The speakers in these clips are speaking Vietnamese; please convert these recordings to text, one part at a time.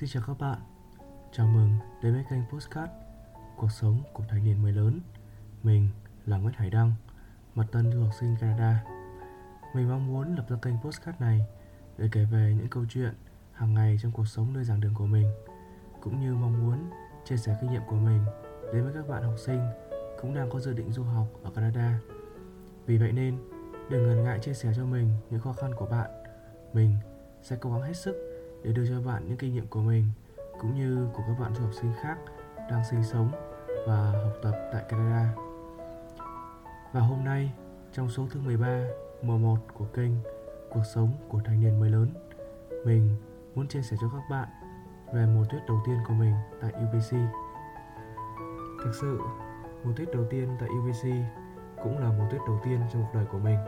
Xin chào các bạn. Chào mừng đến với kênh Postcard Cuộc sống của thanh niên mới lớn. Mình là Nguyễn Hải Đăng, Mặt tân du học sinh Canada. Mình mong muốn lập ra kênh Postcard này Để kể về những câu chuyện hàng ngày trong cuộc sống nơi giảng đường của mình, Cũng như mong muốn chia sẻ kinh nghiệm của mình Đến với các bạn học sinh cũng đang có dự định du học ở Canada. Vì vậy nên, đừng ngần ngại chia sẻ cho mình những khó khăn của bạn. Mình sẽ cố gắng hết sức để đưa cho bạn những kinh nghiệm của mình cũng như của các bạn du học sinh khác đang sinh sống và học tập tại Canada. Và hôm nay, trong số thứ 13, mùa 1 của kênh Cuộc sống của thanh niên mới lớn, mình muốn chia sẻ cho các bạn về mùa tuyết đầu tiên của mình tại UBC. Thực sự, mùa tuyết đầu tiên tại UBC cũng là mùa tuyết đầu tiên trong cuộc đời của mình.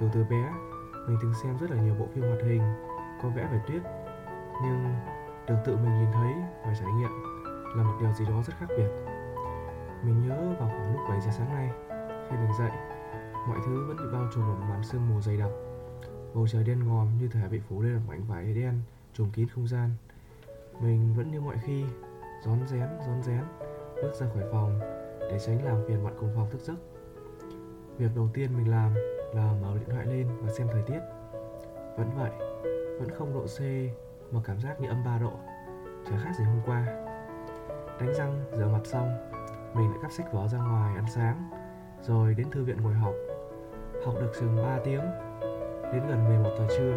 Dù từ bé, mình từng xem rất là nhiều bộ phim hoạt hình có vẽ về tuyết nhưng được tự mình nhìn thấy và trải nghiệm là một điều gì đó rất khác biệt. Mình nhớ vào khoảng lúc 7 giờ sáng nay, khi mình dậy, mọi thứ vẫn bị bao trùm một màn sương mù dày đặc. Bầu trời đen ngòm như thể bị phủ lên một mảnh vải đen trùm kín không gian. Mình vẫn như mọi khi, rón rén rón rén, bước ra khỏi phòng để tránh làm phiền bạn cùng phòng thức giấc. Việc đầu tiên mình làm là mở điện thoại lên và xem thời tiết. Vẫn vậy, vẫn không độ C mà cảm giác như âm 3 độ Chẳng khác gì hôm qua. Đánh răng, rửa mặt xong Mình lại cắp sách vở ra ngoài ăn sáng Rồi đến thư viện ngồi học. Học được chừng 3 tiếng Đến gần 11 giờ trưa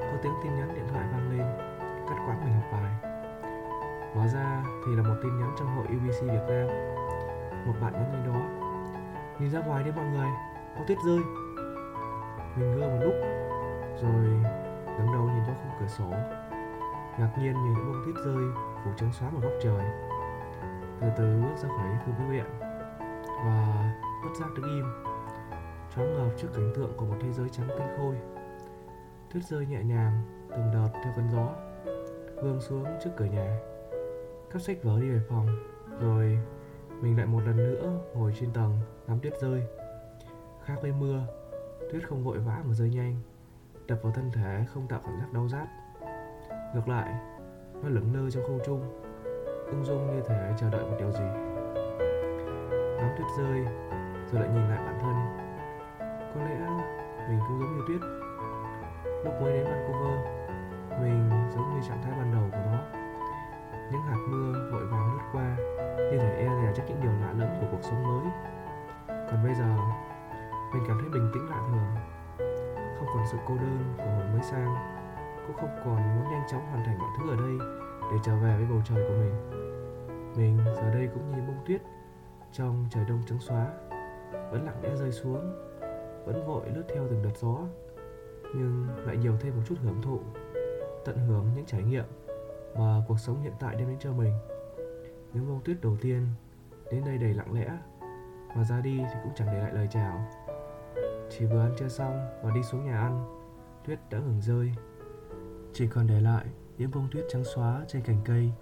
Có tiếng tin nhắn điện thoại vang lên Cắt quãng mình học bài. Hóa ra thì là một tin nhắn trong hội UBC Việt Nam. Một bạn nhắn lên đó Nhìn ra ngoài đi mọi người Có tuyết rơi. Mình ngơ một lúc Rồi ngẩng đầu nhìn ra khung cửa sổ ngạc nhiên nhìn những bông tuyết rơi phủ trắng xóa một góc trời. Từ từ bước ra khỏi thư viện và bất giác đứng im choáng ngợp trước cảnh tượng của một thế giới trắng tinh khôi. Tuyết rơi nhẹ nhàng, từng đợt theo cơn gió, vương xuống trước cửa nhà. Cắp sách vở đi về phòng, rồi mình lại một lần nữa ngồi trên tầng ngắm tuyết rơi. Khác với mưa, tuyết không vội vã mà rơi nhanh, đập vào thân thể không tạo cảm giác đau rát ngược lại, nó lững lơ trong không trung, ung dung như thể chờ đợi một điều gì. Ngắm tuyết rơi, rồi lại nhìn lại bản thân. Có lẽ mình cũng giống như tuyết. Lúc mới đến Vancouver mình giống như trạng thái ban đầu của nó. Những hạt mưa vội vàng lướt qua, như thể e dè trước những điều lạ lẫm của cuộc sống mới. Còn bây giờ, mình cảm thấy bình tĩnh lạ thường. Không còn sự cô đơn của hồi mới sang cũng không còn muốn nhanh chóng hoàn thành mọi thứ ở đây để trở về với bầu trời của mình. Mình giờ đây cũng như bông tuyết trong trời đông trắng xóa, vẫn lặng lẽ rơi xuống, vẫn vội lướt theo từng đợt gió, nhưng lại nhiều thêm một chút hưởng thụ, tận hưởng những trải nghiệm mà cuộc sống hiện tại đem đến cho mình. Những bông tuyết đầu tiên đến đây đầy lặng lẽ và ra đi thì cũng chẳng để lại lời chào. Chỉ vừa ăn trưa xong và đi xuống nhà ăn, Tuyết đã ngừng rơi. Chỉ còn để lại những bông tuyết trắng xóa trên cành cây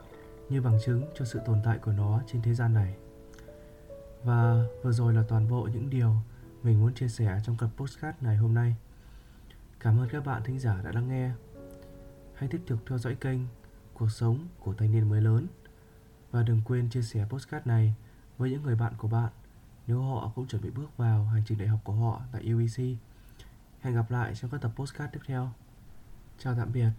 Như bằng chứng cho sự tồn tại của nó trên thế gian này Và vừa rồi là toàn bộ những điều mình muốn chia sẻ trong tập postcard này hôm nay Cảm ơn các bạn thính giả đã lắng nghe Hãy tiếp tục theo dõi kênh Cuộc sống của thanh niên mới lớn Và đừng quên chia sẻ postcard này với những người bạn của bạn nếu họ cũng chuẩn bị bước vào hành trình đại học của họ tại UEC. Hẹn gặp lại trong các tập postcard tiếp theo. Chào tạm biệt.